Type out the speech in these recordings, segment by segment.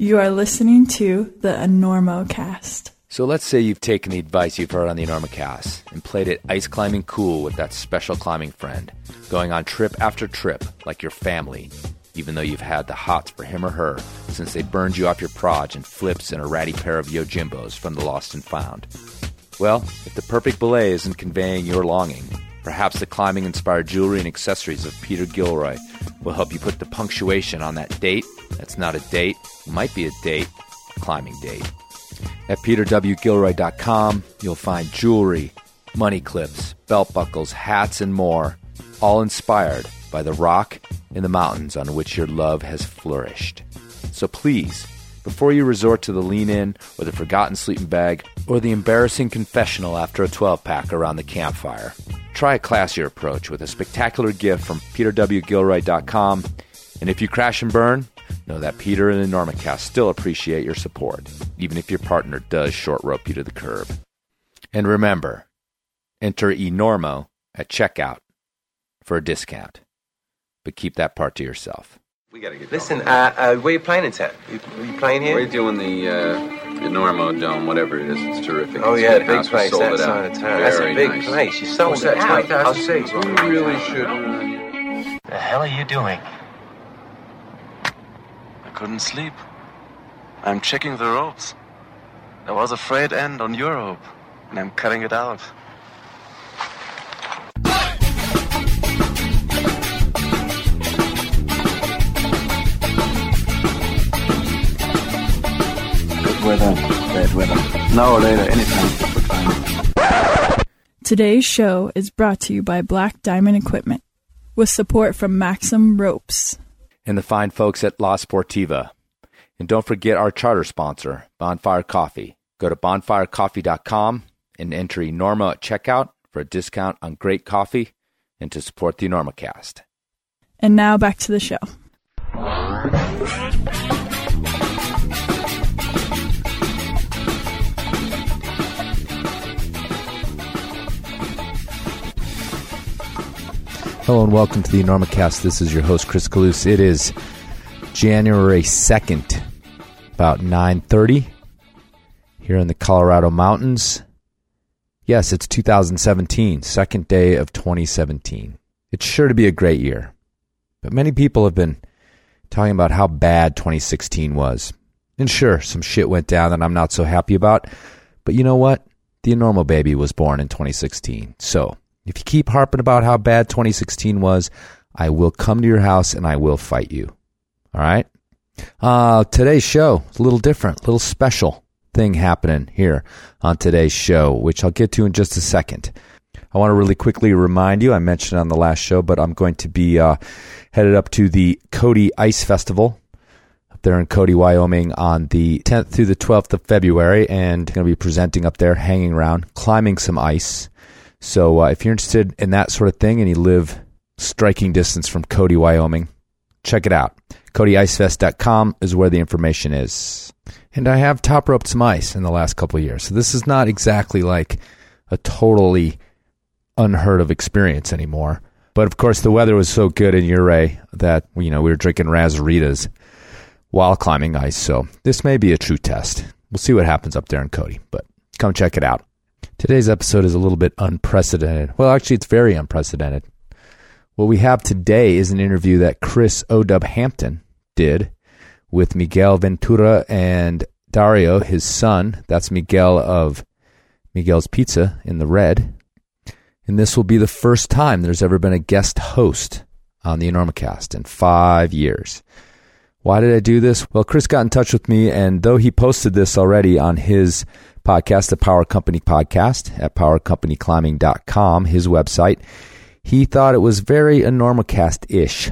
You are listening to the Enormocast. So let's say you've taken the advice you've heard on the Enormocast and played it ice climbing cool with that special climbing friend, going on trip after trip like your family, even though you've had the hots for him or her since they burned you off your proj and flips in a ratty pair of Yojimbos from the Lost and Found. Well, if the perfect belay isn't conveying your longing, perhaps the climbing inspired jewelry and accessories of Peter Gilroy will help you put the punctuation on that date that's not a date, might be a date, climbing date. At peterwgilroy.com, you'll find jewelry, money clips, belt buckles, hats, and more, all inspired by the rock in the mountains on which your love has flourished. So please, before you resort to the lean in or the forgotten sleeping bag or the embarrassing confessional after a 12 pack around the campfire, try a classier approach with a spectacular gift from peterwgilroy.com. And if you crash and burn, know that Peter and Enormocast still appreciate your support, even if your partner does short rope you to the curb. And remember, enter Enormo at checkout for a discount, but keep that part to yourself. We gotta get Listen, uh, uh, where you playing in town? You, you playing here? We're doing the uh, Enormo Dome, whatever it is. It's terrific. Oh It's yeah, big big house. Place sold that it out. side of town. That's a big nice. place. You sold What's it that, out. 20,000 seats? We really should. The hell are you doing? I couldn't sleep. I'm checking the ropes. There was a frayed end on your rope, and I'm cutting it out. Good weather, bad weather. Now or later, anytime. for. Today's show is brought to you by Black Diamond Equipment with support from Maxim Ropes. And the fine folks at La Sportiva. And don't forget our charter sponsor, Bonfire Coffee. Go to bonfirecoffee.com and enter Enormo at checkout for a discount on great coffee and to support the Enormocast. And now back to the show. Hello and welcome to the Enormocast. This is your host Chris Kalous. It is January 2nd, about 9:30 here in the Colorado mountains. Yes, it's 2017, second day of 2017. It's sure to be a great year. But many people have been talking about how bad 2016 was. And sure, some shit went down that I'm not so happy about. But you know what? The Enormo baby was born in 2016. So, if you keep harping about how bad 2016 was, I will come to your house and I will fight you. All right? Uh, today's show is a little different, a little special thing happening here on today's show, which I'll get to in just a second. I want to really quickly remind you, I mentioned on the last show, but I'm going to be uh, headed up to the Cody Ice Festival up there in Cody, Wyoming on the 10th through the 12th of February and going to be presenting up there, hanging around, climbing some ice. So uh, if you're interested in that sort of thing and you live striking distance from Cody, Wyoming, check it out. CodyIcefest.com is where the information is. And I have top roped some ice in the last couple years. So this is not exactly like a totally unheard of experience anymore. But of course, the weather was so good in Ouray that you know we were drinking Razaritas while climbing ice. So this may be a true test. We'll see what happens up there in Cody. But come check it out. Today's episode is a little bit unprecedented. Well, actually, it's very unprecedented. What we have today is an interview that Kris O'Dub Hampton did with Miguel Ventura and Dario, his son. That's Miguel of Miguel's Pizza in the red. And this will be the first time there's ever been a guest host on the Enormocast in five years. Why did I do this? Well, Kris got in touch with me, and though he posted this already on his podcast, the Power Company Podcast at powercompanyclimbing.com, his website, he thought it was very Enormocast ish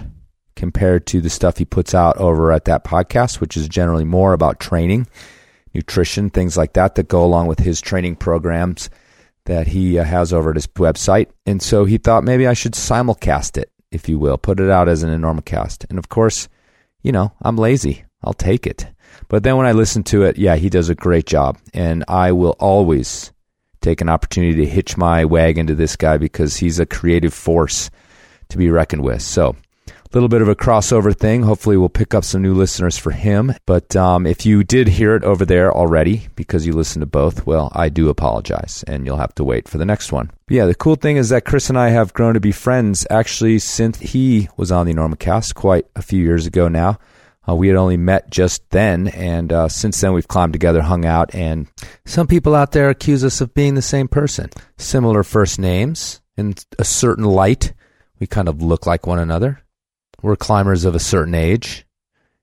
compared to the stuff he puts out over at that podcast, which is generally more about training, nutrition, things like that that go along with his training programs that he uh, has over at his website. And so he thought maybe I should simulcast it, if you will, put it out as an Enormocast. And of course, you know, I'm lazy. I'll take it. But then when I listen to it, yeah, he does a great job. And I will always take an opportunity to hitch my wagon to this guy because he's a creative force to be reckoned with. So little bit of a crossover thing. Hopefully, we'll pick up some new listeners for him. But um, if you did hear it over there already because you listened to both, well, I do apologize, and you'll have to wait for the next one. But yeah, the cool thing is that Kris and I have grown to be friends actually since he was on the Enormocast quite a few years ago now. Uh, we had only met just then, and uh, since then we've climbed together, hung out, and some people out there accuse us of being the same person. Similar first names in a certain light. We kind of look like one another. We're climbers of a certain age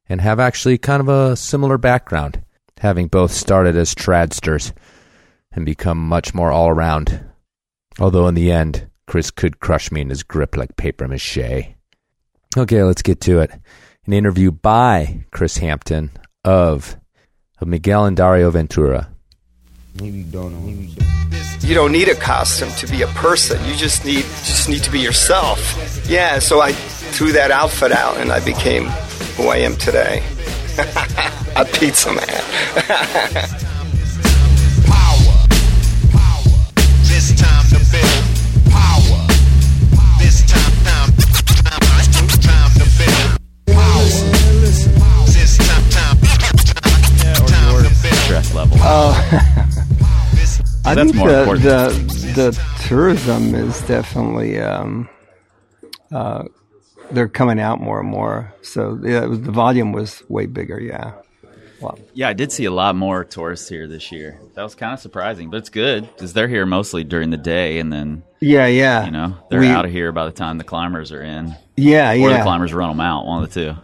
and have actually kind of a similar background, having both started as tradsters and become much more all around. Although in the end, Kris could crush me in his grip like paper mache. Okay, let's get to it an interview by Kris Hampton of, of Miguel and Dario Ventura. You don't need a costume to be a person. You just need just need to be yourself. Yeah, so I threw that outfit out and I became who I am today. a pizza man. Power, power. This time to build power. This time, time, time, time to build power. This time, time, time, time to build. stress level. I think the, the the tourism is definitely um, uh, they're coming out more and more. So yeah, it was, the volume was way bigger. Yeah. Wow. yeah, I did see a lot more tourists here this year. That was kind of surprising, but it's good because they're here mostly during the day, and then Yeah, yeah. you know they're We- out of here by the time the climbers are in, Yeah, yeah. or the climbers run them out. One of the two.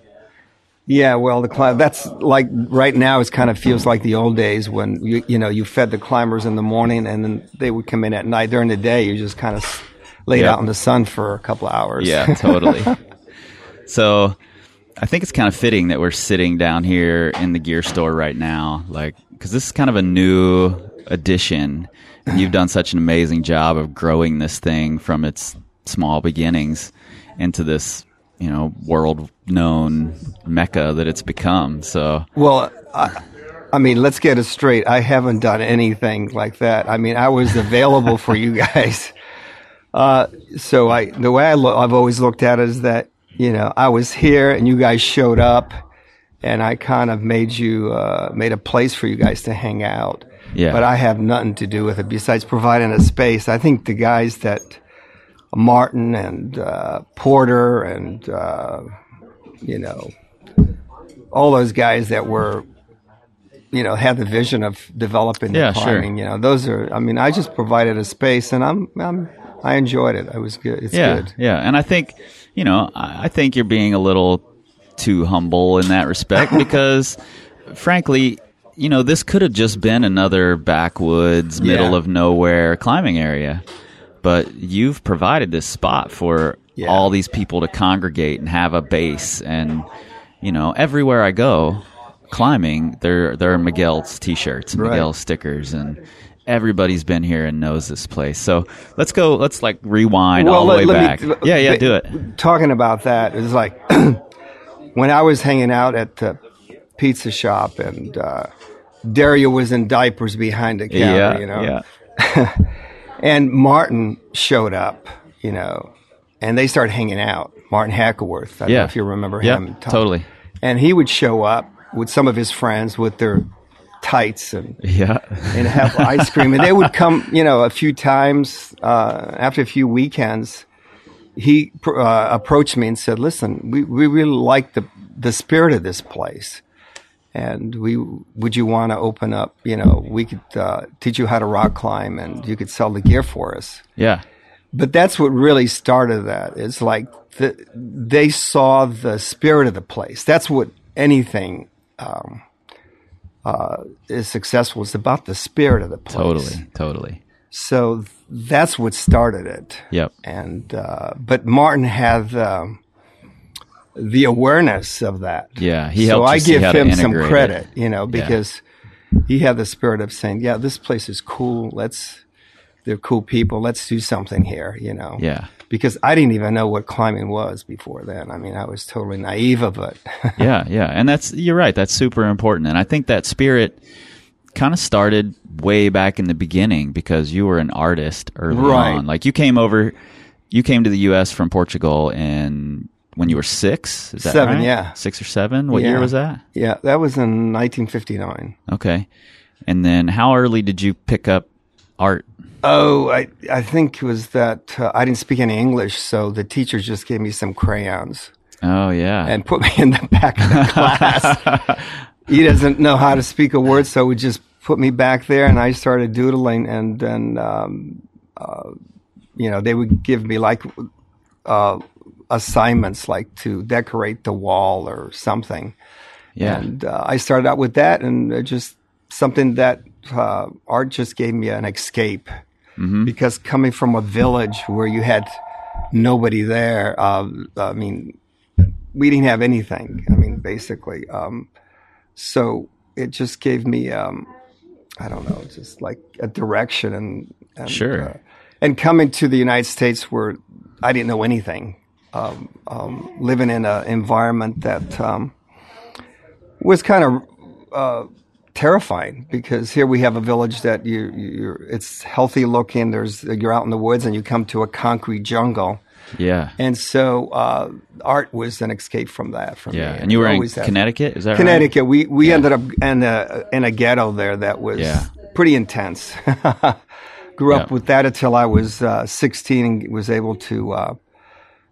Yeah, well, the climb that's like right now. It kind of feels like the old days when you you know you fed the climbers in the morning and then they would come in at night. During the day, you just kind of laid Yeah. out in the sun for a couple hours. Yeah, totally. so I think it's kind of fitting that we're sitting down here in the gear store right now, like because this is kind of a new addition. And you've done such an amazing job of growing this thing from its small beginnings into this, you know, world known mecca that it's become. So Well, I, I mean, let's get it straight. I haven't done anything like that. I mean, I was available for you guys. Uh, so I, the way I look, I've always looked at it is that, you know, I was here and you guys showed up and I kind of made you, uh, made a place for you guys to hang out. Yeah. But I have nothing to do with it besides providing a space. I think the guys that, Martin and, uh, Porter and, uh, you know, all those guys that were, you know, had the vision of developing Yeah, the sure. climbing. You know, those are. I mean, I just provided a space, and I'm, I'm, I enjoyed it. It was good. It's yeah, good. yeah, and I think you know, I I think you're being a little too humble in that respect because, frankly, you know, this could have just been another backwoods, middle Yeah. of nowhere climbing area, but you've provided this spot for Yeah. all these people to congregate and have a base, and you know, everywhere I go. Climbing, there there are Miguel's t-shirts, and Right. Miguel's stickers, and everybody's been here and knows this place. So let's go. Let's like rewind all the way back. yeah, yeah, do it. Talking about that is like when I was hanging out at the pizza shop, and uh, Dario was in diapers behind the counter. Yeah, you know, yeah, and Martin showed up. You know, and they started hanging out. Martin Hackworth. I don't yeah. know if you remember yeah, him. Tom. totally. and he would show up with some of his friends with their tights and Yeah, and have ice cream and they would come you know a few times uh, after a few weekends he uh, approached me and said listen we, we really like the the spirit of this place and we would you want to open up you know we could uh, teach you how to rock climb and you could sell the gear for us yeah, but that's what really started that. It's like the, they saw the spirit of the place. That's what anything um, uh, is successful. It's about the spirit of the place. totally, totally. So that's what started it. Yep. And uh, but Martin had um, the awareness of that. Yeah, he so I give him some integrate it. credit, you know, because he had the spirit of saying, "Yeah, this place is cool. Let's." They're cool people. Let's do something here, you know Yeah, because I didn't even know what climbing was before then. I mean, I was totally naive of it. yeah, yeah. And that's you're right. That's super important. And I think that spirit kind of started way back in the beginning because you were an artist early Right. on. Like you came over, you came to the U.S. from Portugal in when you were six. Is that Seven, right? yeah. six or seven. What Yeah. year was that? Yeah, that was in 1959. Okay, and then how early did you pick up art? Oh, I I think it was that uh, I didn't speak any English, so the teacher just gave me some crayons Oh yeah, and put me in the back of the class. he doesn't know how to speak a word, so he just put me back there, and I started doodling, and then um, uh, you know they would give me like uh, assignments, like to decorate the wall or something. yeah, And uh, I started out with that, and it just something that uh, art just gave me an escape. Because coming from a village where you had nobody there, uh, I mean, we didn't have anything. I mean, basically. Um, so it just gave me, um, I don't know, just like a direction and, and Sure. uh, and coming to the United States where I didn't know anything, um, um, living in an environment that um, was kind of uh, terrifying because here we have a village that you you it's healthy looking. There's you're out in the woods and you come to a concrete jungle, yeah, and so uh, art was an escape from that. For yeah. me. And you were in Connecticut, is that right? Connecticut. We we Yeah. ended up in a in a ghetto there that was Yeah. pretty intense. Grew up with that until I was uh, 16 and was able to uh,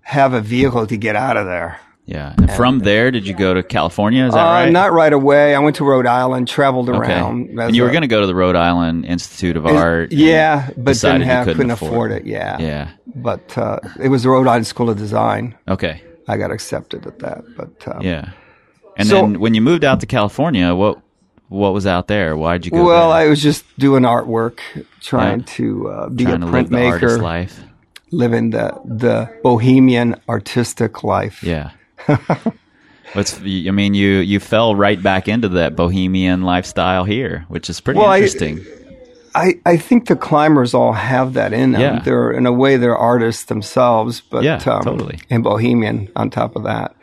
have a vehicle to get out of there. Yeah. And from there, did you go to California? Is that Uh, right? Not right away. I went to Rhode Island, traveled around. as And you were going to go to the Rhode Island Institute of Art. Yeah, but didn't have, couldn't couldn't, afford afford, it. it. Yeah. Yeah. But uh, it was the Rhode Island School of Design. Okay. I got accepted at that. But um, Yeah. And So- then when you moved out to California, what what was out there? Why'd you go? well, there? I was just doing artwork, trying Yeah. to uh, be trying a to live the printmaker, artist life. Living the the bohemian artistic life. Yeah. What's I mean, you you fell right back into that bohemian lifestyle here, which is pretty Well, I- interesting. I, I think the climbers all have that in them. Yeah. They're in a way they're artists themselves, but Yeah, um, totally. and bohemian on top of that.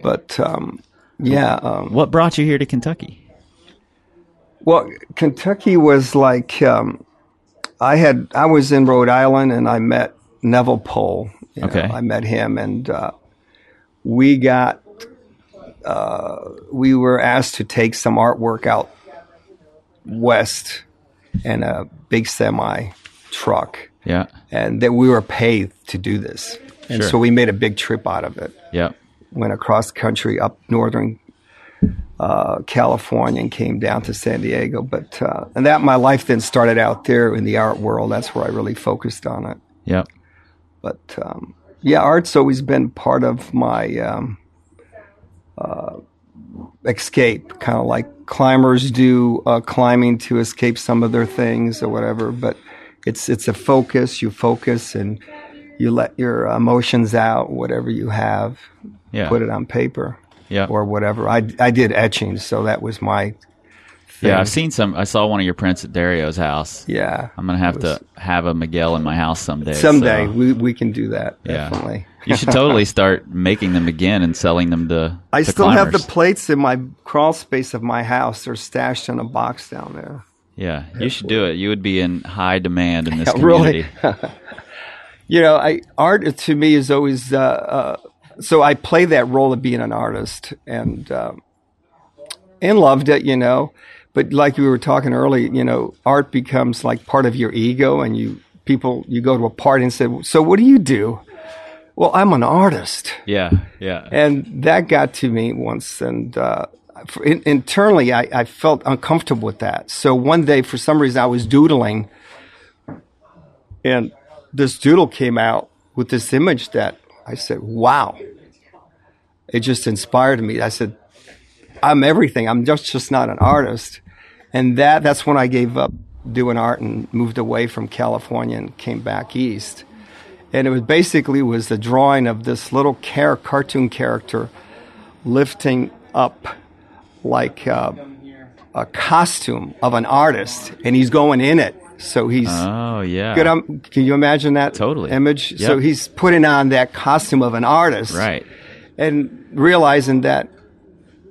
But um, yeah, um, what brought you here to Kentucky? well, Kentucky was like um, I had I was in Rhode Island and I met Neville Pohl. you know, Okay. I met him and uh, we got uh, we were asked to take some artwork out west in a big semi truck. Yeah. and that we were paid to do this. And Sure. so we made a big trip out of it. Yeah. Went across country up northern uh, California and came down to San Diego. But uh, and that my life then started out there in the art world. That's where I really focused on it. Yeah. But um, yeah, art's always been part of my um, uh, escape, kind of like climbers do uh, climbing to escape some of their things or whatever. But it's it's a focus. You focus and you let your emotions out, whatever you have, Yeah. put it on paper Yeah. or whatever. I I did etching, so that was my thing. Yeah, I've seen some. I saw one of your prints at Dario's house. Yeah, I'm gonna have was- to have a Miguel in my house someday. someday so- we we can do that. yeah, Definitely. you should totally start making them again and selling them to. I to still have the plates in my crawl space of my house. They're stashed in a box down there. Yeah, you should do it. You would be in high demand in this Yeah, really? community. You know, I art to me is always uh, uh, so. I play that role of being an artist and um, and loved it. You know, but like we were talking earlier, you know, art becomes like part of your ego, and you people you go to a party and say, "So what do you do?" Well, I'm an artist. yeah, yeah, and that got to me once and uh, for, in, internally I, I felt uncomfortable with that so one day for some reason i was doodling and this doodle came out with this image that i said wow it just inspired me i said i'm everything i'm just just not an artist and that that's when i gave up doing art and moved away from california and came back east and it was basically was the drawing of this little car- cartoon character lifting up like uh, a costume of an artist, and he's going in it. So he's Oh yeah, good. Um, can you imagine that Totally. image? So he's putting on that costume of an artist, right, And realizing that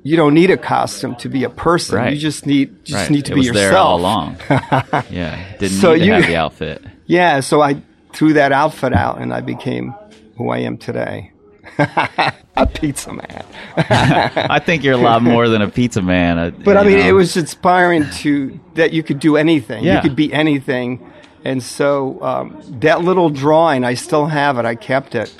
you don't need a costume to be a person. Right. You just need just right. need to it be was yourself there all along. yeah, didn't So need to you- have the outfit. Yeah, so I threw that outfit out and I became who I am today. a pizza man. I think you're a lot more than a pizza man. uh, But I mean, know. it was inspiring to that you could do anything. Yeah. You could be anything. And so um, that little drawing, I still have it. I kept it.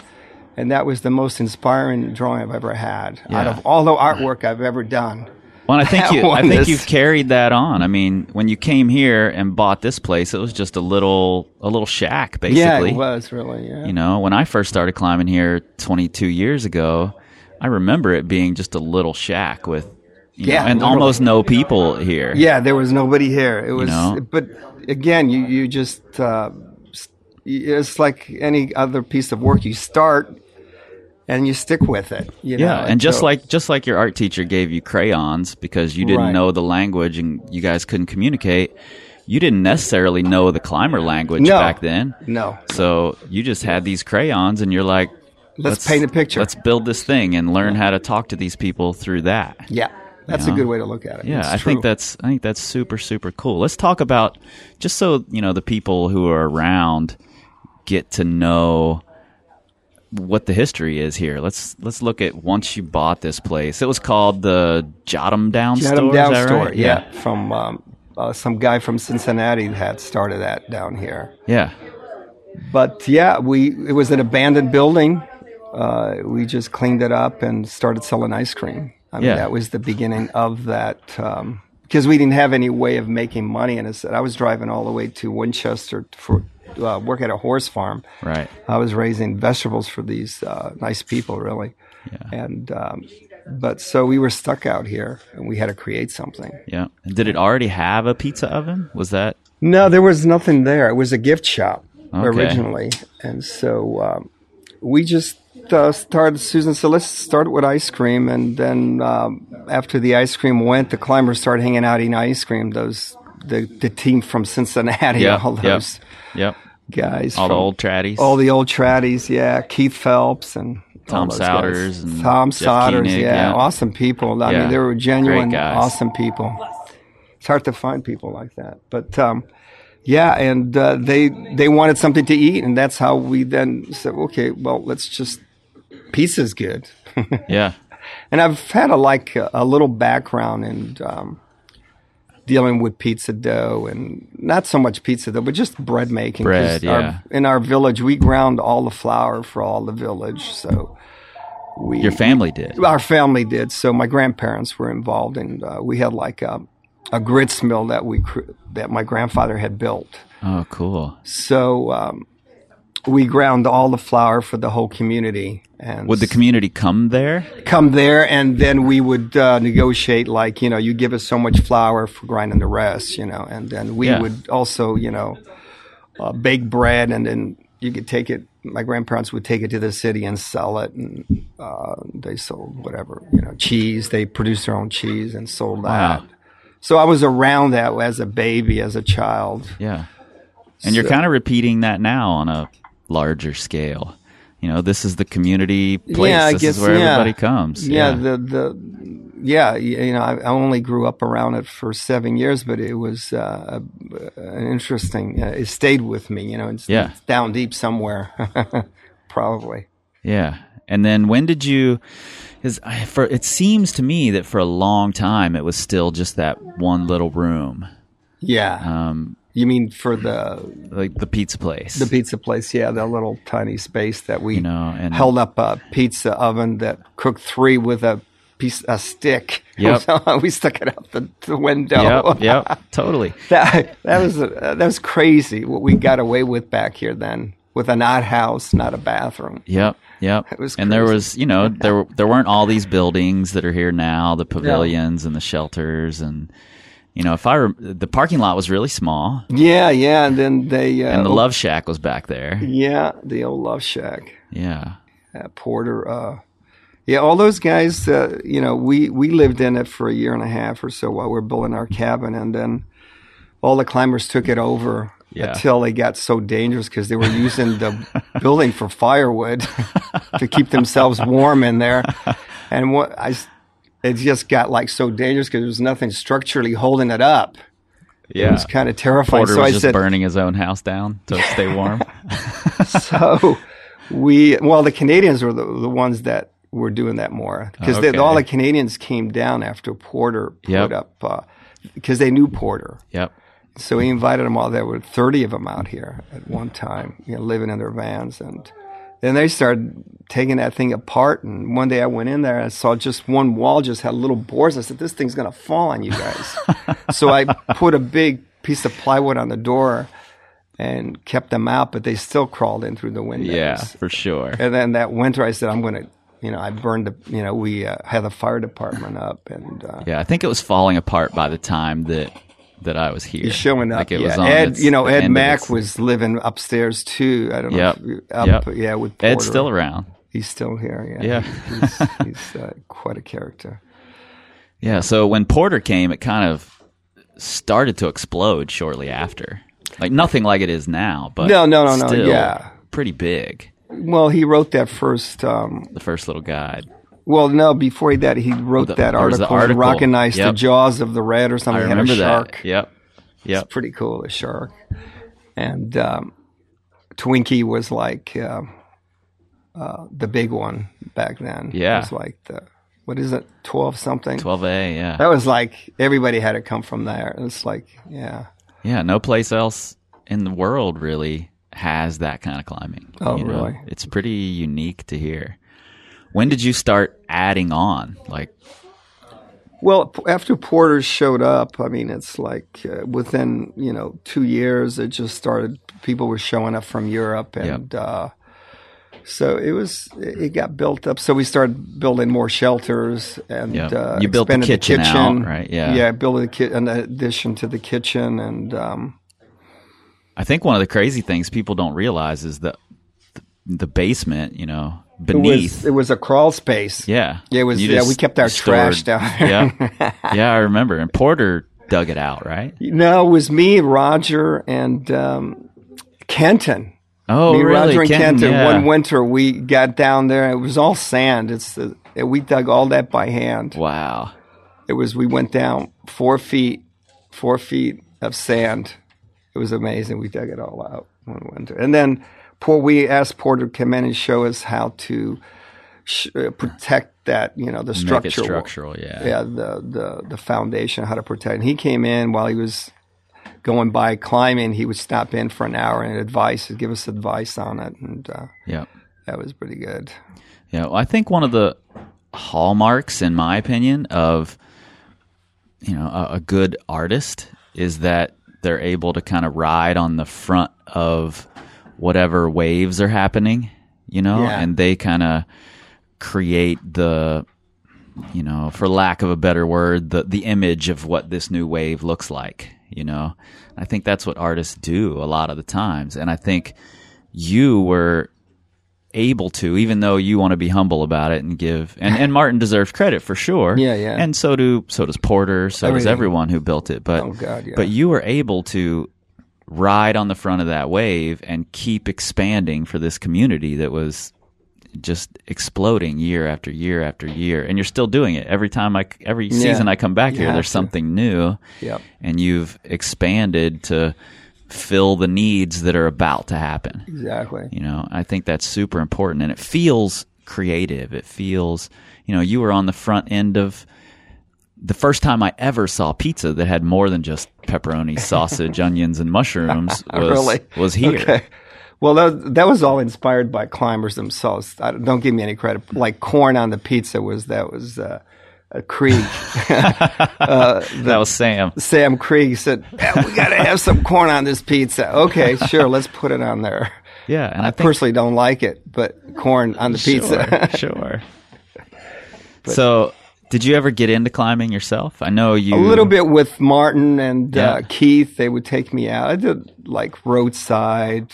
And that was the most inspiring drawing I've ever had out of all the artwork I've ever done. Well, I think you, I think you've carried that on. I mean, when you came here and bought this place, it was just a little a little shack, basically. Yeah, it was really. Yeah. You know, when I first started climbing here 22 years ago, I remember it being just a little shack with, you Yeah, know, and literally. almost no people here. Yeah, there was nobody here. It was, you know? but again, you you just uh, it's like any other piece of work. You start and you stick with it. You Yeah, and just so- like just like your art teacher gave you crayons because you didn't Right. know the language and you guys couldn't communicate, you didn't necessarily know the climber language No. back then. no, So you just had these crayons and you're like, Let's paint a picture. Let's build this thing and learn how to talk to these people through that. yeah, that's You a good way to look at it. Yeah, It's I think that's I think that's super super cool. Let's talk about just so you know the people who are around get to know what the history is here. Let's let's look at once you bought this place. It was called the Jot 'Em Down Got store. down store. right? Yeah, from um, uh, some guy from Cincinnati had started that down here. yeah, But yeah, we it was an abandoned building. Uh, we just cleaned it up and started selling ice cream. I mean, Yeah. that was the beginning of that um, because we didn't have any way of making money. And I was driving all the way to Winchester for uh, work at a horse farm. right. I was raising vegetables for these uh, nice people, really. Yeah. And um, but so we were stuck out here, and we had to create something. Yeah. And did it already have a pizza oven? Was that No, there was nothing there. It was a gift shop Okay. originally, and so um, we just uh, started. Susan said, "Let's start with ice cream," and then um, after the ice cream went, the climbers started hanging out eating ice cream. Those the the team from Cincinnati, Yep, all those Yep. Guys, All the old traddies. all the old traddies, yeah, Keith Phelps and Tom Souders and Tom Jeff Souders, Koenig, yeah, yeah. awesome people. I Yeah, mean, they were genuine, awesome people. It's hard to find people like that, but um, yeah, and uh, they they wanted something to eat, and that's how we then said, okay, well, let's just pizza's good. yeah. and I've had a like a, a little background in um, dealing with pizza dough and not so much pizza dough, but just bread making. Bread, our- yeah. in our village, we ground all the flour for all the village, so we Your family did. our family did. So my grandparents were involved, and uh, we had like a, a grits mill that we that my grandfather had built. Oh, cool. So um, we ground all the flour for the whole community. And Would the community come there? come there, and then we would uh, negotiate. Like you know, you give us so much flour for grinding the rest. You know, and then we Yeah. would also you know uh, bake bread, and then you could take it. My grandparents would take it to the city and sell it, and uh, they sold whatever you know cheese. They produced their own cheese and sold that. Wow. So I was around that as a baby, as a child. Yeah. And you're kind of repeating that now on a larger scale. You know, this is the community place. Yeah, I this guess is where yeah. everybody comes. Yeah, the the yeah, you know, I, I only grew up around it for seven years, but it was uh, an interesting. Uh, it stayed with me, you know. It's, Yeah. it's down deep somewhere, probably. Yeah. And then when did you? Because for it seems to me that for a long time it was still just that one little room, Yeah. um, you mean for the like the pizza place. the pizza place? Yeah, that little tiny space that we You know, and- held up a pizza oven that cooked three with a piece a stick. Yep. We stuck it out the, the window. Yep. Yep. totally. that that was that was crazy what we got away with back here then with an odd house, not a bathroom. Yep. Yep. It was and there was, you know, there there weren't all these buildings that are here now, the pavilions and the shelters, and you know, if I rem- the parking lot was really small, Yeah, yeah, and then they uh, and the Love Shack was back there. Yeah, the old Love Shack, Yeah. uh, Porter. Uh, yeah, all those guys. Uh, you know, we we lived in it for a year and a half or so while we were building our cabin, and then all the climbers took it over. Yeah. Until they got so dangerous because they were using the building for firewood to keep themselves warm in there, and what I, it just got like so dangerous because there was nothing structurally holding it up. Yeah. It was kind of terrifying. Porter so was I just said, burning his own house down to stay warm. so we well, the Canadians were the, the ones that were doing that more because Okay. all the Canadians came down after Porter put Yep. up uh, because they knew Porter. Yep. So he invited them all. There were 30 of them out here at one time, you know, living in their vans. And then they started taking that thing apart. And one day I went in there and I saw just one wall just had little boards. I said, this thing's going to fall on you guys. so I put a big piece of plywood on the door and kept them out, but they still crawled in through the windows. Yeah, for sure. And then that winter I said, I'm going to, you know, I burned the, you know, we uh, had the fire department up and, uh, Yeah, I think it was falling apart by the time that that I was here. He's showing up. Like it yeah. was on Ed, you know, Ed Mack was living upstairs too. I don't know. Yep. If up, Yep. Yeah, with Ed's still around. He's still here. Yeah. Yeah. He's, he's uh, quite a character. Yeah, so when Porter came, it kind of started to explode shortly after. Like nothing like it is now, but No, no, no, no, yeah. pretty big. Well, he wrote that first. Um, The first little guide. Well, no, before that, he wrote the- that there was the article, article. "Rockin' Ice, the Jaws of the Red" or something. I He had a remember shark. that. Yep. Yep. It's pretty cool, the shark. And um, Twinkie was like uh, uh, the big one back then. Yeah. It was like the, what is it, 12 something? 12A, yeah. That was like, everybody had to come from there. It's like, yeah. Yeah, no place else in the world really has that kind of climbing. Oh, you know? really? It's pretty unique to hear. When did you start adding on? Like, Well, after Porter showed up, I mean, it's like uh, within, you know, two years, it just started, people were showing up from Europe and, uh, so it was, it got built up. So we started building more shelters and Yep. uh, You built the expanded kitchen out, right? Yeah. yeah, built a ki- an addition to the kitchen, and um, I think one of the crazy things people don't realize is that the basement, you know, it was it was a crawl space. yeah. Yeah, it was. Yeah, we kept our trash down there. yeah. Yeah, I remember. And Porter dug it out, right? No, it was me, Roger, and um, Kenton. Oh, me, really? Roger, and Kenton, Kenton. yeah. One winter, we got down there. It was all sand. It's uh, we dug all that by hand. Wow. It was. We went down four feet, four feet of sand. It was amazing. We dug it all out one winter, and then poor. We asked Porter to come in and show us how to sh- uh, protect that. You know, the structure. structural, yeah. yeah, the the the foundation, how to protect. And he came in while he was going by climbing. He would stop in for an hour and advice, give us advice on it, and uh, Yeah. that was pretty good. Yeah, well, I think one of the hallmarks, in my opinion, of you know a, a good artist is that they're able to kind of ride on the front of whatever waves are happening, you know, Yeah. and they kind of create the you know, for lack of a better word, the the image of what this new wave looks like, you know. I think that's what artists do a lot of the times, and I think you were able to, even though you want to be humble about it and give, and, and Martin deserves credit for sure. Yeah, yeah. And so do so does Porter, so does everyone who built it. But Oh, God, yeah. but you were able to ride on the front of that wave and keep expanding for this community that was just exploding year after year after year and you're still doing it every time i every Yeah. season i come back You here there's to. something new Yep. and you've expanded to fill the needs that are about to happen Exactly. you know i think that's super important and it feels creative it feels you know you were on the front end of the first time i ever saw pizza that had more than just pepperoni sausage onions and mushrooms was really? was here Okay. Well, that, that was all inspired by climbers themselves. I, don't- don't give me any credit. Like corn on the pizza was that was uh, a Krieg. that was sam Sam Krieg said, "Yeah, "We got to have some corn on this pizza." Okay, sure, let's put it on there. yeah and i, I think personally don't like it, but corn on the pizza. Sure, sure. so, did you ever get into climbing yourself? I know you A little bit with Martin and Yeah. uh, Keith. They would take me out. I did like roadside,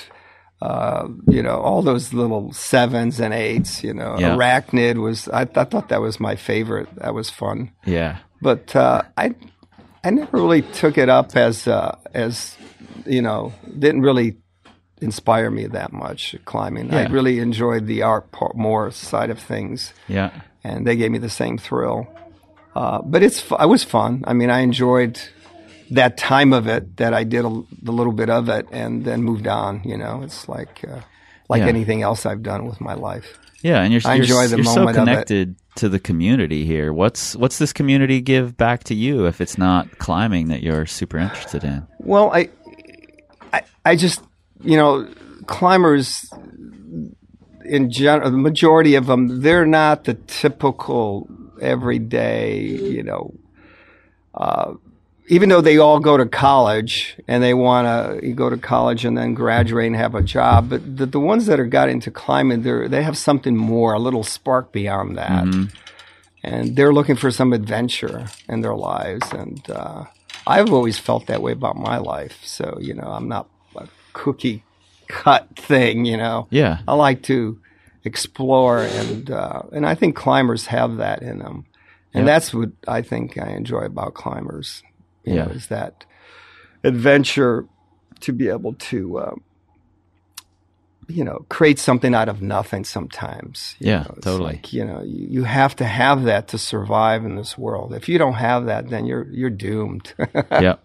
uh, you know, all those little sevens and eights. You know, Yeah. arachnid was. I, I thought that was my favorite. That was fun. Yeah, But uh, I, I never really took it up as uh, as you know, didn't really inspire me that much climbing. I really enjoyed the art part more side of things yeah, and they gave me the same thrill. Uh, but it's it was fun. I mean, I enjoyed that time of it that I did a, the little bit of it and then moved on. You know, it's like uh, like Yeah. anything else I've done with my life. Yeah, and you're, I you're, enjoy the you're so moment it. connected to the community here. What's what's this community give back to you if it's not climbing that you're super interested in? Well, I, I, I just, you know, climbers in general, the majority of them, they're not the typical everyday, you know, uh, even though they all go to college and they want to go to college and then graduate and have a job, but the, the ones that are got into climbing, they they have something more, a little spark beyond that. And they're looking for some adventure in their lives. And uh, I've always felt that way about my life. So, you know, I'm not a cookie cut thing, you know. Yeah. I like to explore and uh, and I think climbers have that in them. And Yeah. that's what I think I enjoy about climbers. You Yeah. know, is that adventure to be able to uh, you know create something out of nothing sometimes. Yeah, know, totally. like, you know, you, you have to have that to survive in this world. If you don't have that, then you're you're doomed. yeah.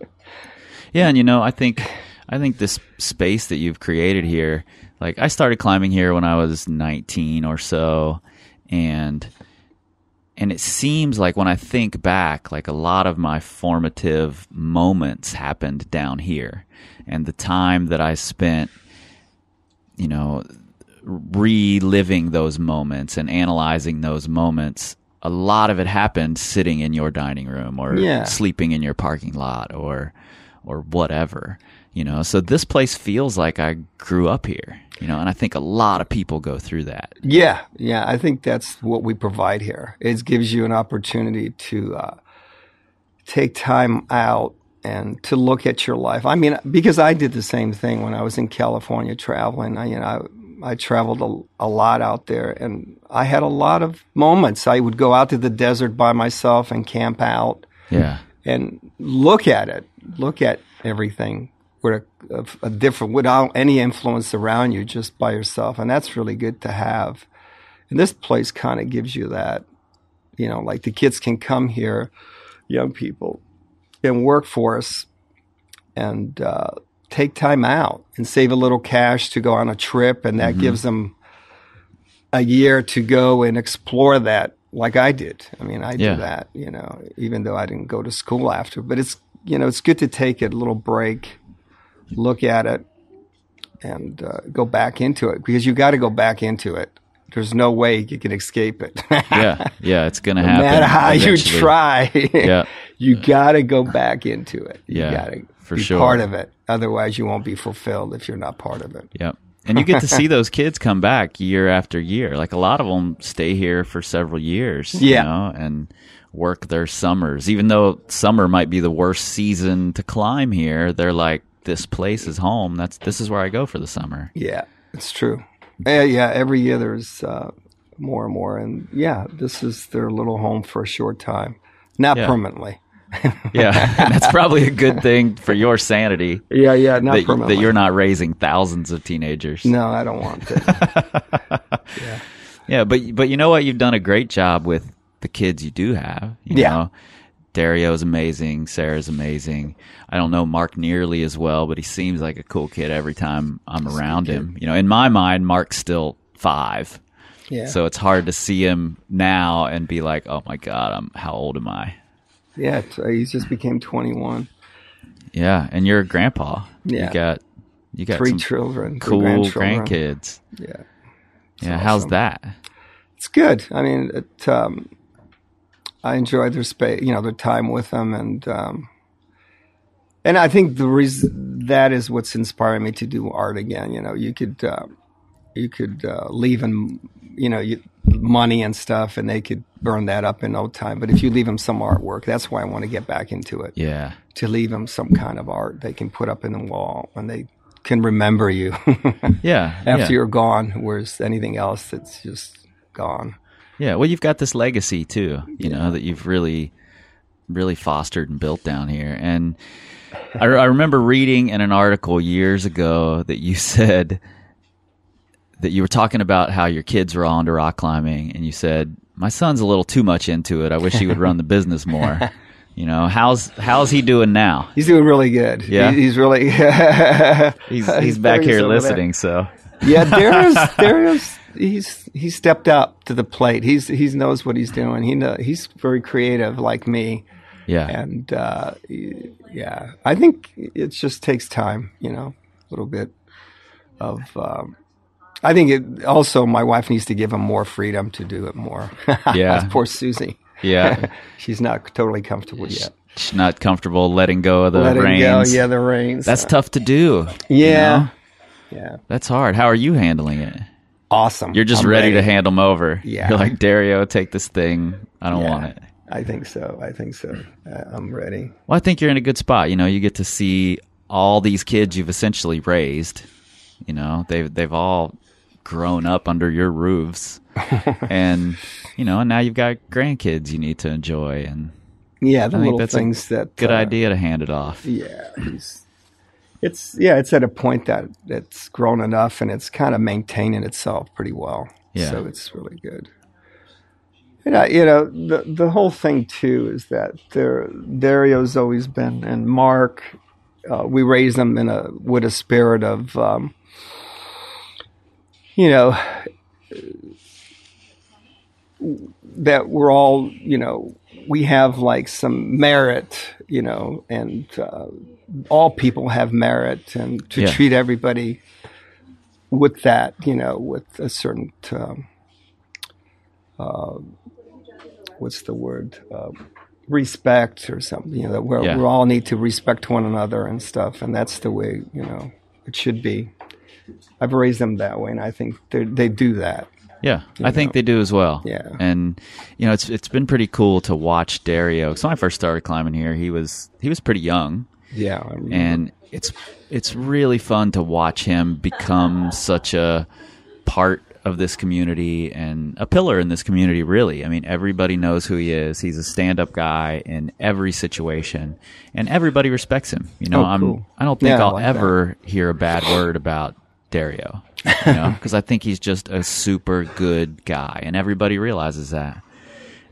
Yeah, and you know, I think I think this space that you've created here, like I started climbing here when I was 19 or so and and it seems like when I think back, like a lot of my formative moments happened down here. And the time that I spent, you know, reliving those moments and analyzing those moments, a lot of it happened sitting in your dining room or Yeah. sleeping in your parking lot or or whatever. You know, so this place feels like I grew up here. You know, and I think a lot of people go through that. Yeah, yeah. I think that's what we provide here. It gives you an opportunity to uh, take time out and to look at your life. I mean, because I did the same thing when I was in California traveling. I, you know, I, I traveled a, a lot out there, and I had a lot of moments. I would go out to the desert by myself and camp out Yeah. and look at it, look at everything with a, a, a different, without any influence around you, just by yourself, and that's really good to have. And this place kind of gives you that, you know, like the kids can come here, young people, and work for us, and uh, take time out and save a little cash to go on a trip, and that gives them a year to go and explore that like I did. I mean, I Yeah. do that, you know, even though I didn't go to school after, but it's, you know, it's good to take a little break, look at it and uh, go back into it because you got to go back into it. There's no way you can escape it. Yeah. Yeah. It's going to happen. no matter how you try, Yeah. you got to go back into it. Yeah, you got to for be sure. part of it. Otherwise, you won't be fulfilled if you're not part of it. Yep. And you get to see those kids come back year after year. Like a lot of them stay here for several years, Yeah. you know, and work their summers. Even though summer might be the worst season to climb here, they're like, this place is home. That's this is where I go for the summer. Yeah, it's true. Yeah, yeah. Every year there's uh, more and more, and yeah, this is their little home for a short time, not Yeah. permanently. Yeah, and that's probably a good thing for your sanity Yeah, yeah, not that, permanently. that you're not raising thousands of teenagers. No, I don't want it. Yeah, but but you know what? You've done a great job with the kids you do have. You Yeah. know, Dario's amazing. Sarah's amazing. I don't know Mark nearly as well, but he seems like a cool kid every time I'm around him. You know, in my mind, Mark's still five. Yeah. So it's hard to see him now and be like, "Oh my God, I'm how old am I?" yeah, t- he just became 21. Yeah, and you're a grandpa. Yeah. you got you got Three some children, cool grandchildren. grandkids. Yeah, Yeah, how's that? it's good. I mean, it, um, I enjoy their space, you know, their time with them, and um, and I think the reason that is what's inspiring me to do art again. You know, you could uh, you could uh, leave them, you know, you, money and stuff, and they could burn that up in no time. But if you leave them some artwork, that's why I want to get back into it. Yeah, To leave them some kind of art they can put up in the wall, and they can remember you yeah. after yeah. you're gone. Whereas anything else, that's just gone. Yeah, well, you've got this legacy too, you know, that you've really, really fostered and built down here. And I, I remember reading in an article years ago that you said that you were talking about how your kids were all into rock climbing, and you said, "My son's a little too much into it. I wish he would run the business more." You know, how's how's he doing now? He's doing really good. Yeah? He- he's really. He's he's back here there. listening, so Yeah, Darius, Darius, he's he stepped up to the plate. He's he knows what he's doing. He know, he's very creative, like me, Yeah. and uh, yeah, I think it just takes time. You know, a little bit of. Um, I think it also my wife needs to give him more freedom to do it more. Yeah. poor Susie. Yeah. She's not totally comfortable yet. She's not comfortable letting go of the Let it reins. go. Yeah, the reins. That's tough to do. you Yeah. know? Yeah. That's hard. How are you handling it? Awesome. You're just I'm ready, to hand them over. Yeah. You're like, Dario, take this thing. I don't Yeah. want it. I think so. I think so. Uh, I'm ready. Well, I think you're in a good spot. You know, you get to see all these kids you've essentially raised. You know, they've they've all grown up under your roofs, and you know, and now you've got grandkids you need to enjoy. And Yeah, the I think little that's things a that good uh, idea to hand it off. Yeah, he's, it's yeah, it's at a point that it's grown enough and it's kind of maintaining itself pretty well. Yeah. so it's really good. And I, you know, the the whole thing too is that there Dario's always been and Mark. Uh, we raised them in a with a spirit of, um, you know, that we're all, you know, we have like some merit, you know, and uh, all people have merit, and to Yeah. treat everybody with that, you know, with a certain, um, uh, what's the word, uh, respect or something, you know, that we're, Yeah. we all need to respect one another and stuff, and that's the way, you know, it should be. I've raised them that way, and I think they they do that. Yeah, I think they do as well. Yeah. and you know, it's it's been pretty cool to watch Dario. So when I first started climbing here, he was he was pretty young, Yeah, and it's it's really fun to watch him become such a part of this community and a pillar in this community really i mean everybody knows who he is he's a stand-up guy in every situation and everybody respects him you know Oh, i'm i don't think Yeah, i'll like that. ever hear a bad word about dario you know because i think he's just a super good guy and everybody realizes that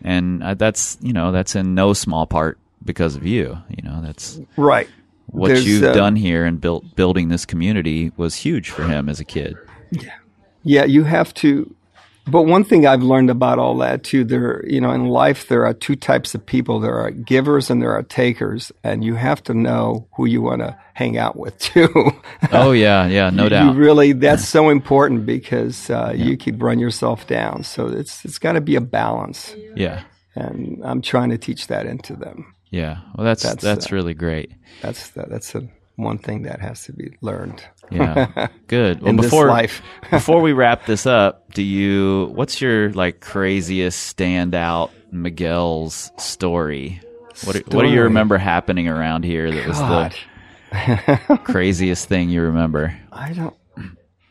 and uh, that's you know that's in no small part because of you you know that's right. what There's, you've uh, done here and built building this community was huge for him as a kid. Yeah, yeah, you have to. But one thing I've learned about all that too, there, you know, in life there are two types of people. There are givers and there are takers, and you have to know who you want to hang out with too. Oh yeah, yeah, no you doubt. You really, that's so important because uh, you could run yourself down. So it's it's got to be a balance, Yeah, and I'm trying to teach that into them. yeah. Well, that's that's, That's, uh, really great. That's the, that's the one thing that has to be learned. Yeah, good. Well, In this before life. before we wrap this up, do you? What's your like craziest standout Miguel's story? What do, what do you remember happening around here that was God. the craziest thing you remember? I don't.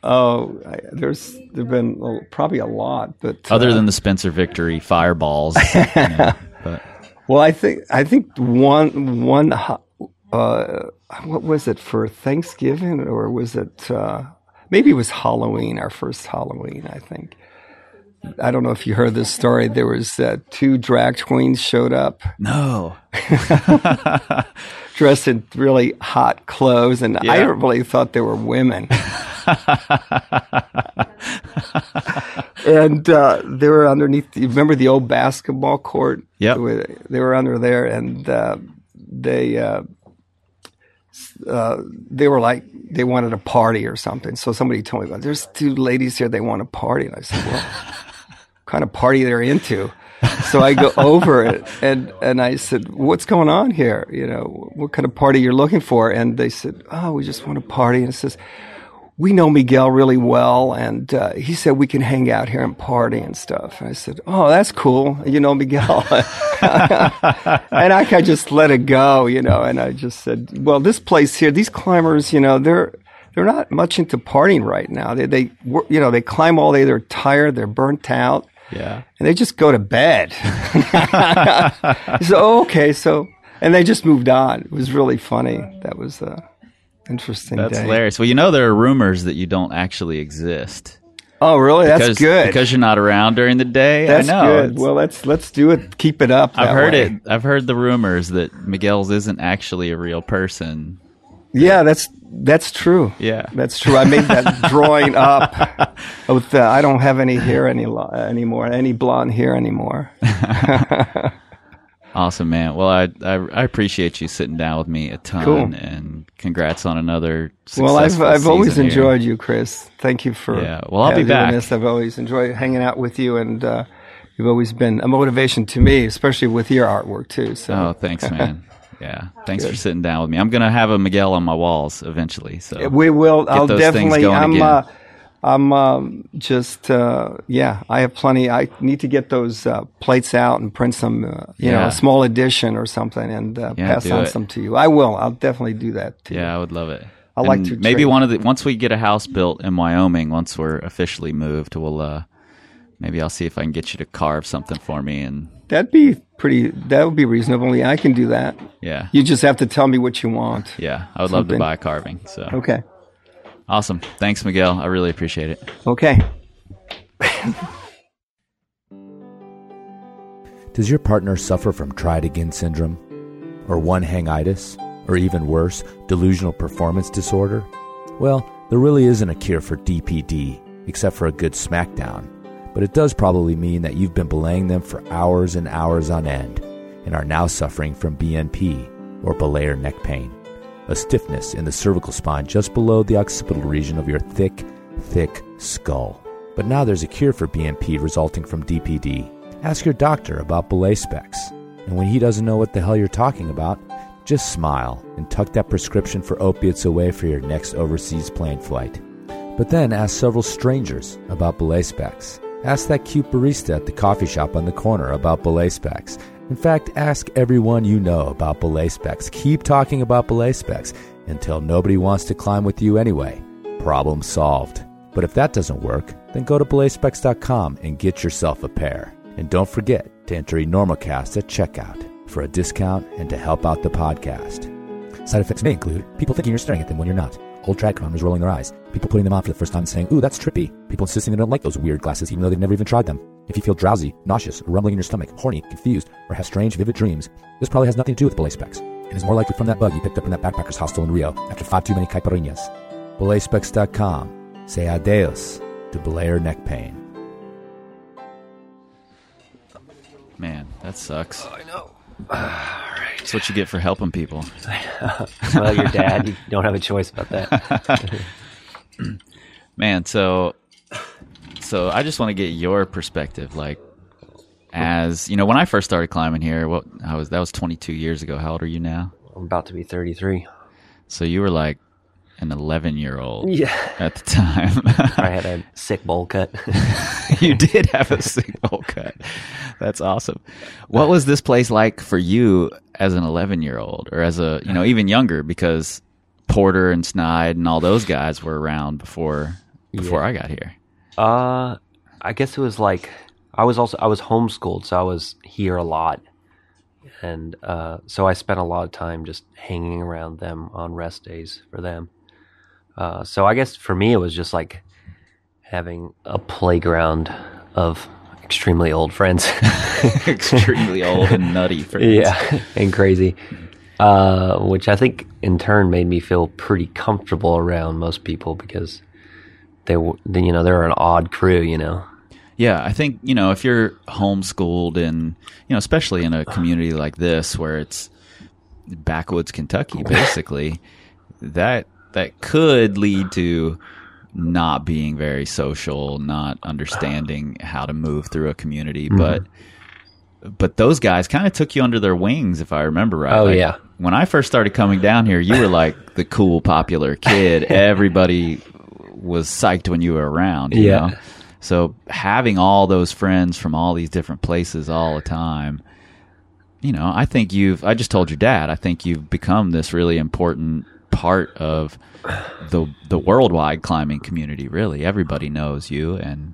Oh, I, there's there've been a- probably a lot, but Other uh, than the Spencer victory fireballs, you know, but well, I think I think one one uh, what was it for Thanksgiving or was it uh, maybe it was Halloween, our first Halloween, I think. I don't know if you heard this story. There was uh, two drag queens showed up no. dressed in really hot clothes, and I really thought they were women. and uh, they were underneath. You remember the old basketball court? Yep. They were, they were under there, and uh, they uh, they were like they wanted a party or something. So somebody told me, "Well, there's two ladies here. They want a party." And I said, "Well, what kind of party they're into?" So I go over it and, and I said, what's going on here? You know, what kind of party you're looking for? And they said, oh, we just want a party. And it says, we know Miguel really well. And uh, he said we can hang out here and party and stuff. And I said, oh, that's cool. You know Miguel. and I just let it go, you know, and I just said, well, this place here, these climbers, you know, they're, they're not much into partying right now. They, they, you know, they climb all day. They're tired. They're burnt out Yeah. and they just go to bed. so oh, okay, so and they just moved on. It was really funny. That was uh, interesting. That's day. hilarious. Well, you know there are rumors that you don't actually exist. Oh, really? That's because, good. because you're not around during the day. That's I know. good. Well, let's let's do it. Keep it up. I've heard way. it. I've heard the rumors that Miguel's isn't actually a real person. Yeah, that's That's true. Yeah. that's true. I made that drawing up. With uh, I don't have any hair any lo- anymore, any blonde hair anymore. Awesome, man. Well, I, I I appreciate you sitting down with me a ton, Cool. and congrats on another. well, I've I've always here. enjoyed you, Kris. Thank you for Yeah, well, I'll be doing back. This. I've always enjoyed hanging out with you, and uh, you've always been a motivation to me, especially with your artwork too. So Oh, thanks, man. Yeah, thanks for sitting down with me. I'm gonna have a Miguel on my walls eventually. So we will. I'll definitely. I'm. Uh, I'm um, just. Uh, yeah, I have plenty. I need to get those uh, plates out and print some. Uh, you know, a small edition or something, and uh, Yeah, pass on it. some to you. I will. I'll definitely do that. To Yeah, I would love it. I like to maybe trade. one of the once we get a house built in Wyoming, once we're officially moved, we'll uh maybe I'll see if I can get you to carve something for me and That'd be pretty. That would be reasonable. Yeah, I can do that. yeah. You just have to tell me what you want. Yeah, I would love to buy a carving. So Okay. Awesome. Thanks, Miguel. I really appreciate it. Okay. Does your partner suffer from tried again syndrome? Or one hangitis? Or even worse, delusional performance disorder? Well, there really isn't a cure for DPD, except for a good smackdown. But it does probably mean that you've been belaying them for hours and hours on end and are now suffering from BNP, or belayer neck pain, a stiffness in the cervical spine just below the occipital region of your thick, thick skull. But now there's a cure for BNP resulting from DPD. Ask your doctor about belay specs. And when he doesn't know what the hell you're talking about, just smile and tuck that prescription for opiates away for your next overseas plane flight. But then ask several strangers about belay specs. Ask that cute barista at the coffee shop on the corner about belay specs. In fact, ask everyone you know about belay specs. Keep talking about belay specs until nobody wants to climb with you anyway. Problem solved. But if that doesn't work, then go to belayspecs.com and get yourself a pair. And don't forget to enter Enormocast at checkout for a discount and to help out the podcast. Side effects may include people thinking you're staring at them when you're not, old track chronicles rolling their eyes, people putting them on for the first time and saying, ooh, that's trippy, people insisting they don't like those weird glasses even though they've never even tried them. If you feel drowsy, nauseous, or rumbling in your stomach, horny, confused, or have strange, vivid dreams, this probably has nothing to do with belay specs. It is more likely from that bug you picked up in that backpacker's hostel in Rio after five too many caipirinhas. Belayspecs.com. Say adios to belayer neck pain. Man, that sucks. Oh, I know. All right. That's what you get for helping people. well, your dad, you don't have a choice about that. Man, so so I just want to get your perspective like as, you know, when I first started climbing here, what I was that was 22 years ago. How old are you now? I'm about to be 33. So you were like an 11 year old Yeah. at the time. I had a sick bowl cut. you did have a sick bowl cut. That's awesome. What was this place like for you as an 11 year old or as a, you know, even younger because Porter and Snide and all those guys were around before before Yeah. I got here. Uh, I guess it was like I was also I was homeschooled, so I was here a lot, and uh, so I spent a lot of time just hanging around them on rest days for them. Uh, so I guess for me it was just like having a playground of extremely old friends, Extremely old and nutty friends. yeah, and crazy. Uh, which I think in turn made me feel pretty comfortable around most people because they, you know, they're an odd crew, you know. Yeah, I think you know if you're homeschooled in you know especially in a community like this where it's backwoods Kentucky, basically that that could lead to not being very social, not understanding how to move through a community, Mm-hmm. but but those guys kind of took you under their wings, if I remember right. Oh, Like, yeah. When I first started coming down here, you were like the cool, popular kid. Everybody was psyched when you were around. You Yeah. Know? So having all those friends from all these different places all the time, you know, I think you've. I just told your dad. I think you've become this really important part of the the worldwide climbing community. Really, everybody knows you and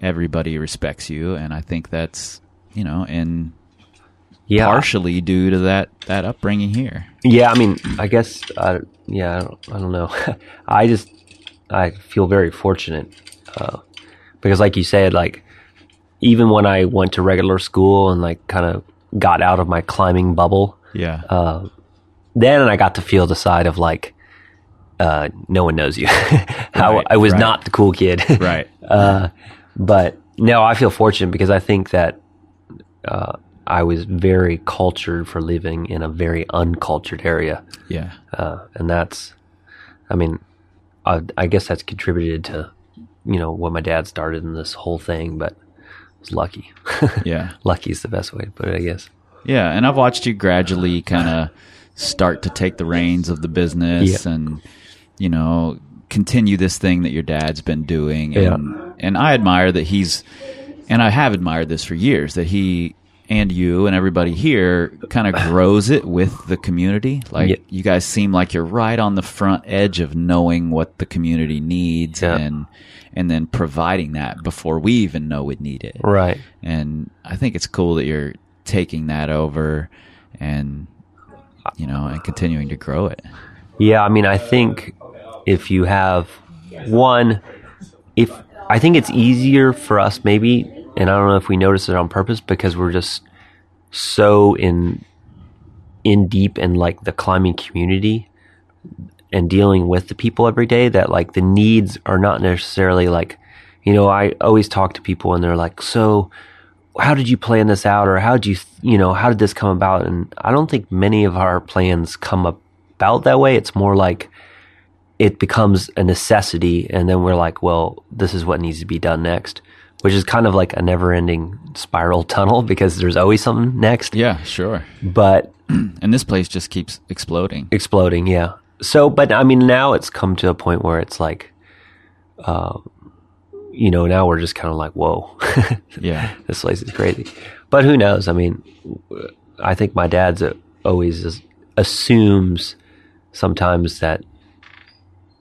everybody respects you, and I think that's you know, and Yeah. partially due to that that upbringing here. Yeah, I mean, I guess, I, yeah, I don't, I don't know. I just, I feel very fortunate uh, because, like you said, like even when I went to regular school and like kind of got out of my climbing bubble, Yeah, uh, then I got to feel the side of like uh, no one knows you. How Right, I was right. not the cool kid. Right. uh, but no, I feel fortunate because I think that uh, I was very cultured for living in a very uncultured area. Yeah. Uh, and that's, I mean, I, I guess that's contributed to, you know, what my dad started in this whole thing, but I was lucky. Yeah. lucky is the best way to put it, I guess. Yeah, and I've watched you gradually kind of start to take the reins of the business Yeah. and you know continue this thing that your dad's been doing Yeah. and and I admire that he's and I have admired this for years that he and you and everybody here kind of grows it with the community like Yeah. you guys seem like you're right on the front edge of knowing what the community needs Yeah. and and then providing that before we even know we need it Right. and I think it's cool that you're taking that over and you know and continuing to grow it. Yeah, I mean, I think if you have one, if I think it's easier for us, maybe, and I don't know if we notice it on purpose because we're just so in in deep in like the climbing community and dealing with the people every day that like the needs are not necessarily like you know i always talk to people and they're like so how did you plan this out? Or how did you you know how did this come about? And i don't think many of our plans come about that way. It's more like it becomes a necessity and then we're like well this is what needs to be done next which is kind of like a never ending spiral tunnel because there's always something next Yeah, sure. but And this place just keeps exploding. exploding yeah so but i mean now it's come to a point where it's like uh, you know now we're just kind of like whoa Yeah. this place is crazy but who knows i mean i think my dad's always assumes sometimes that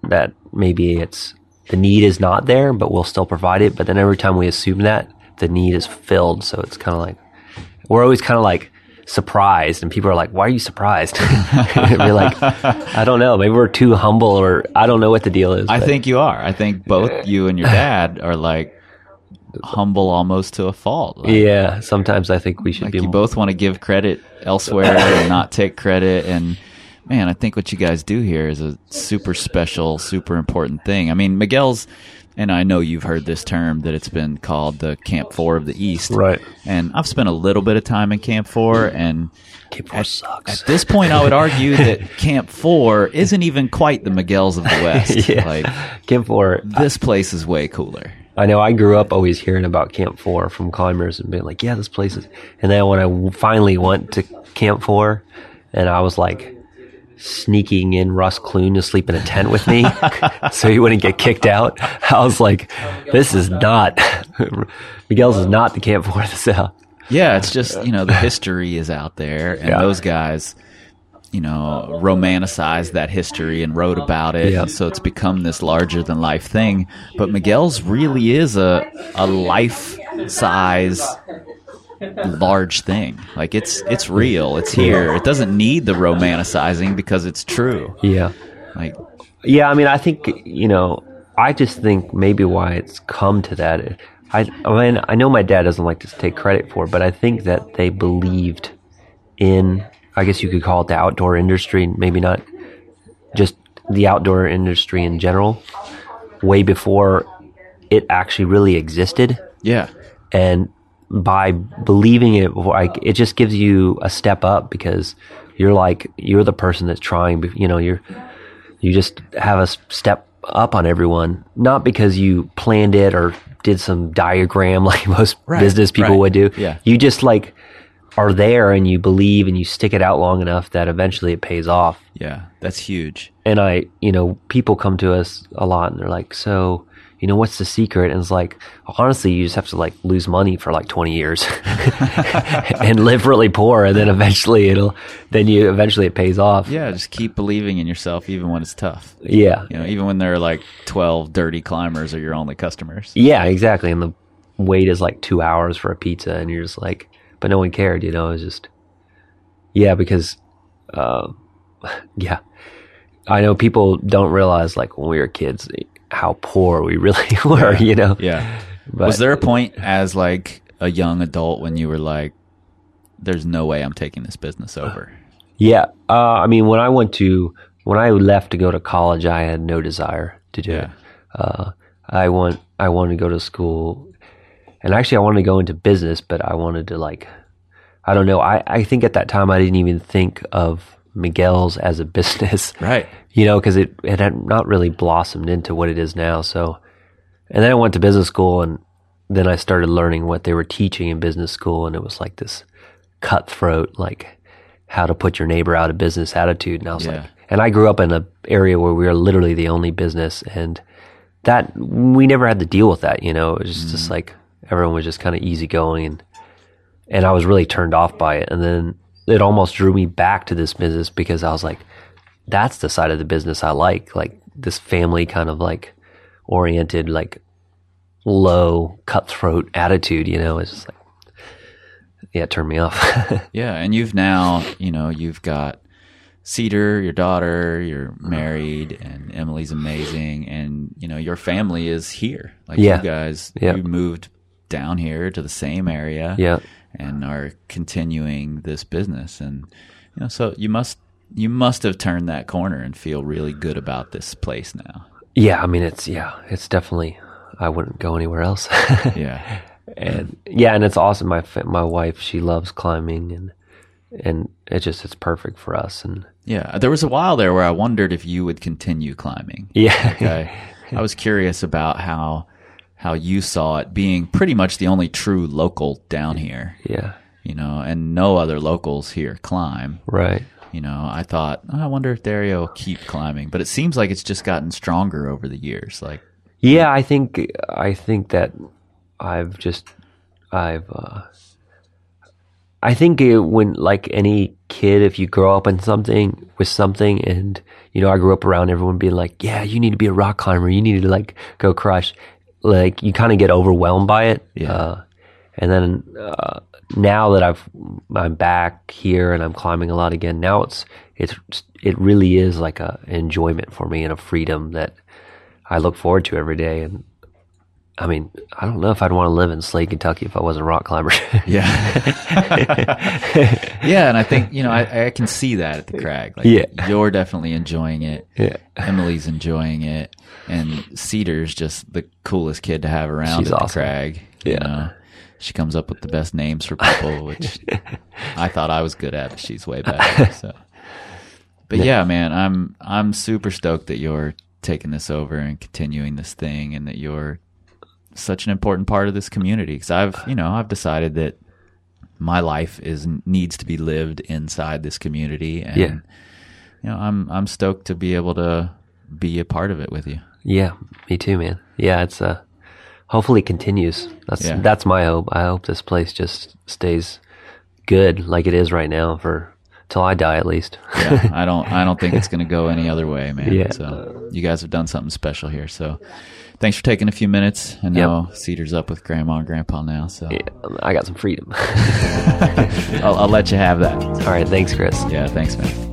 that maybe it's the need is not there but we'll still provide it. But then every time we assume that the need is filled. So it's kind of like we're always kind of like surprised and people are like why are you surprised? We're like i don't know. Maybe we're too humble or i don't know what the deal is I but- think you are. I think both you and your dad are like humble almost to a fault. Like, yeah sometimes i think we should like be you more- both want to give credit elsewhere and not take credit and man, I think what you guys do here is a super special, super important thing. I mean, Miguel's and I know you've heard this term that it's been called the Camp 4 of the East. Right. And I've spent a little bit of time in Camp 4 and Camp 4 sucks At this point, I would argue that Camp Four isn't even quite the Miguel's of the West. Yeah. Like camp 4 this place is way cooler. I know I grew up always hearing about Camp 4 from climbers and being like, yeah, this place is. And then when I finally went to Camp 4 and I was like sneaking in Russ Clune to sleep in a tent with me so he wouldn't get kicked out, I was like, this is not, Miguel's is not the Camp 4 of the South. Yeah, it's just you know the history is out there, and Yeah. those guys, you know, romanticized that history and wrote about it, Yeah. so it's become this larger than life thing. But Miguel's really is a a life size large thing. Like it's it's real. It's here. It doesn't need the romanticizing because it's true. Yeah. Like Yeah, I mean, I think you know, I just think maybe why it's come to that. I, I mean, I know my dad doesn't like to take credit for, it, but I think that they believed in, I guess you could call it the outdoor industry, maybe not just the outdoor industry in general, way before it actually really existed. yeah, And by believing it, like it just gives you a step up because you're like you're the person that's trying. You know, you're you just have a step up on everyone, not because you planned it or did some diagram like most Right, business people right. would do. Yeah. You just like are there and you believe and you stick it out long enough that eventually it pays off. yeah, that's huge. And I, you know, people come to us a lot and they're like, so, you know, what's the secret? And it's like, honestly, you just have to like lose money for like 20 years and live really poor. And then eventually it'll, then you, eventually it pays off. Yeah, just keep believing in yourself even when it's tough. Yeah. You know, even when there are like 12 dirty climbers are your only customers. Yeah, exactly. And the wait is like two hours for a pizza, and you're just like, but no one cared, you know. It's just, yeah, because, uh, yeah, I know people don't realize like when we were kids how poor we really were, you know. Yeah. But- Was there a point as like a young adult when you were like, there's no way I'm taking this business over? Yeah, uh, I mean, when I went to when I left to go to college, I had no desire to do it. Uh, I want I wanted to go to school, and actually I wanted to go into business, but I wanted to like I don't know. I I think at that time I didn't even think of Miguel's as a business, Right. You know, because it it had not really blossomed into what it is now. So, and then I went to business school, and then I started learning what they were teaching in business school, and it was like this cutthroat, like how to put your neighbor out of business attitude. And I was Yeah. like, and I grew up in an area where we were literally the only business, and that we never had to deal with that. You know, it was just, just like everyone was just kind of easygoing, and and I was really turned off by it. And then it almost drew me back to this business because I was like, that's the side of the business I like, like this family kind of like oriented, like low cutthroat attitude. You know, it's just like, yeah, it turned me off. Yeah, and you've now, you know, you've got Cedar, your daughter, you're married, and Emily's amazing, and you know your family is here. Like Yeah. you guys, Yeah. you moved down here to the same area, Yeah. And are continuing this business, and you know, so you must you must have turned that corner and feel really good about this place now. yeah, I mean, it's yeah, it's definitely. I wouldn't go anywhere else. Yeah, and yeah, and it's awesome. My my wife, she loves climbing, and and it just it's perfect for us. And yeah. There was a while there where I wondered if you would continue climbing. yeah. I was curious about how how you saw it being pretty much the only true local down here, yeah, you know, and no other locals here climb. right. You know, I thought, oh, I wonder if Dario will keep climbing, but it seems like it's just gotten stronger over the years. Like, Yeah, I think I think that I've just I've uh, I think it, when like any kid, if you grow up in something with something, and you know, I grew up around everyone being like, "Yeah, you need to be a rock climber. You need to like go crush." Like you kind of get overwhelmed by it. Yeah. Uh, and then uh, now that I've I'm back here and I'm climbing a lot again, now it's it's it really is like a enjoyment for me and a freedom that I look forward to every day. And I mean, I don't know if I'd want to live in Slade, Kentucky if I wasn't a rock climber. yeah, yeah, and I think you know I, I can see that at the crag. Like, Yeah. you're definitely enjoying it. Yeah. Emily's enjoying it, and Cedar's just the coolest kid to have around She's at the awesome. crag. you Yeah. know. she comes up with the best names for people, which I thought I was good at. But she's way better. So, but yeah, man, I'm I'm super stoked that you're taking this over and continuing this thing, and that you're such an important part of this community. Because I've you know I've decided that my life is needs to be lived inside this community, and Yeah. you know I'm I'm stoked to be able to be a part of it with you. yeah, me too, man. Yeah, it's uh hopefully continues. That's Yeah. that's my hope. I hope this place just stays good like it is right now for till I die at least. yeah, I don't I don't think it's going to go any other way, man. Yeah. So you guys have done something special here. So thanks for taking a few minutes. I know Cedar's up with Grandma and Grandpa now, so Yeah, I got some freedom. I'll, I'll let you have that. All right, thanks, Kris. Yeah, thanks, man.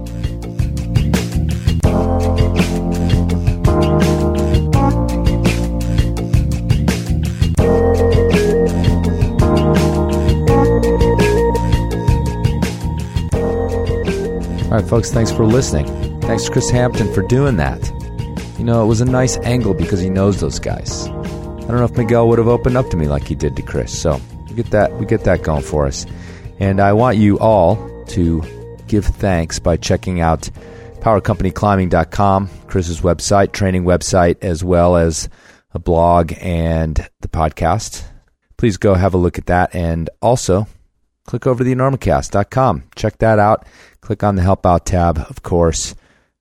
All right, folks, thanks for listening. Thanks to Kris Hampton for doing that. You know, it was a nice angle because he knows those guys. I don't know if Miguel would have opened up to me like he did to Kris. So we get that we get that going for us. And I want you all to give thanks by checking out powercompanyclimbing.com, Kris's website, training website, as well as a blog and the podcast. Please go have a look at that and also click over to thenormacast.com. Check that out. Click on the Help Out tab, of course,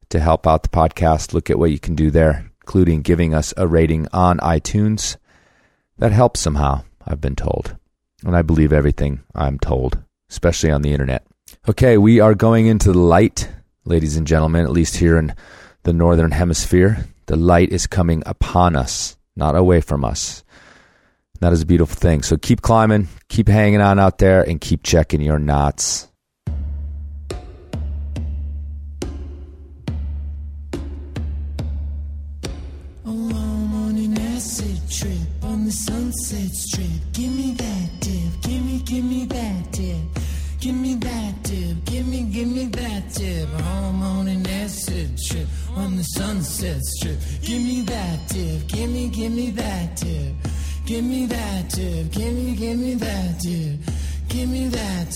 to help out the podcast. Look at what you can do there, including giving us a rating on iTunes. That helps somehow, I've been told. And I believe everything I'm told, especially on the internet. Okay, we are going into the light, ladies and gentlemen, at least here in the Northern Hemisphere. The light is coming upon us, not away from us. That is a beautiful thing. So keep climbing, keep hanging on out there, and keep checking your knots.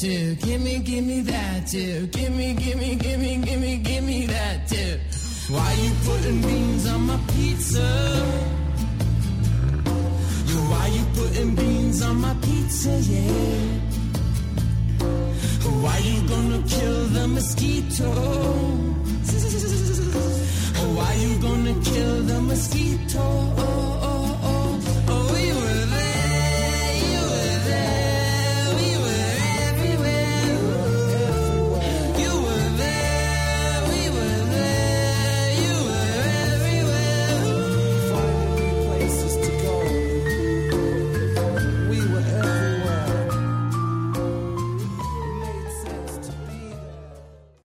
Me that tip, give me, give me that tip. Give me, give me, give me, give me, give me that tip. Why you putting beans on my pizza? Why you putting beans on my pizza, yeah? Why you gonna kill the mosquito? Why you gonna kill the mosquito?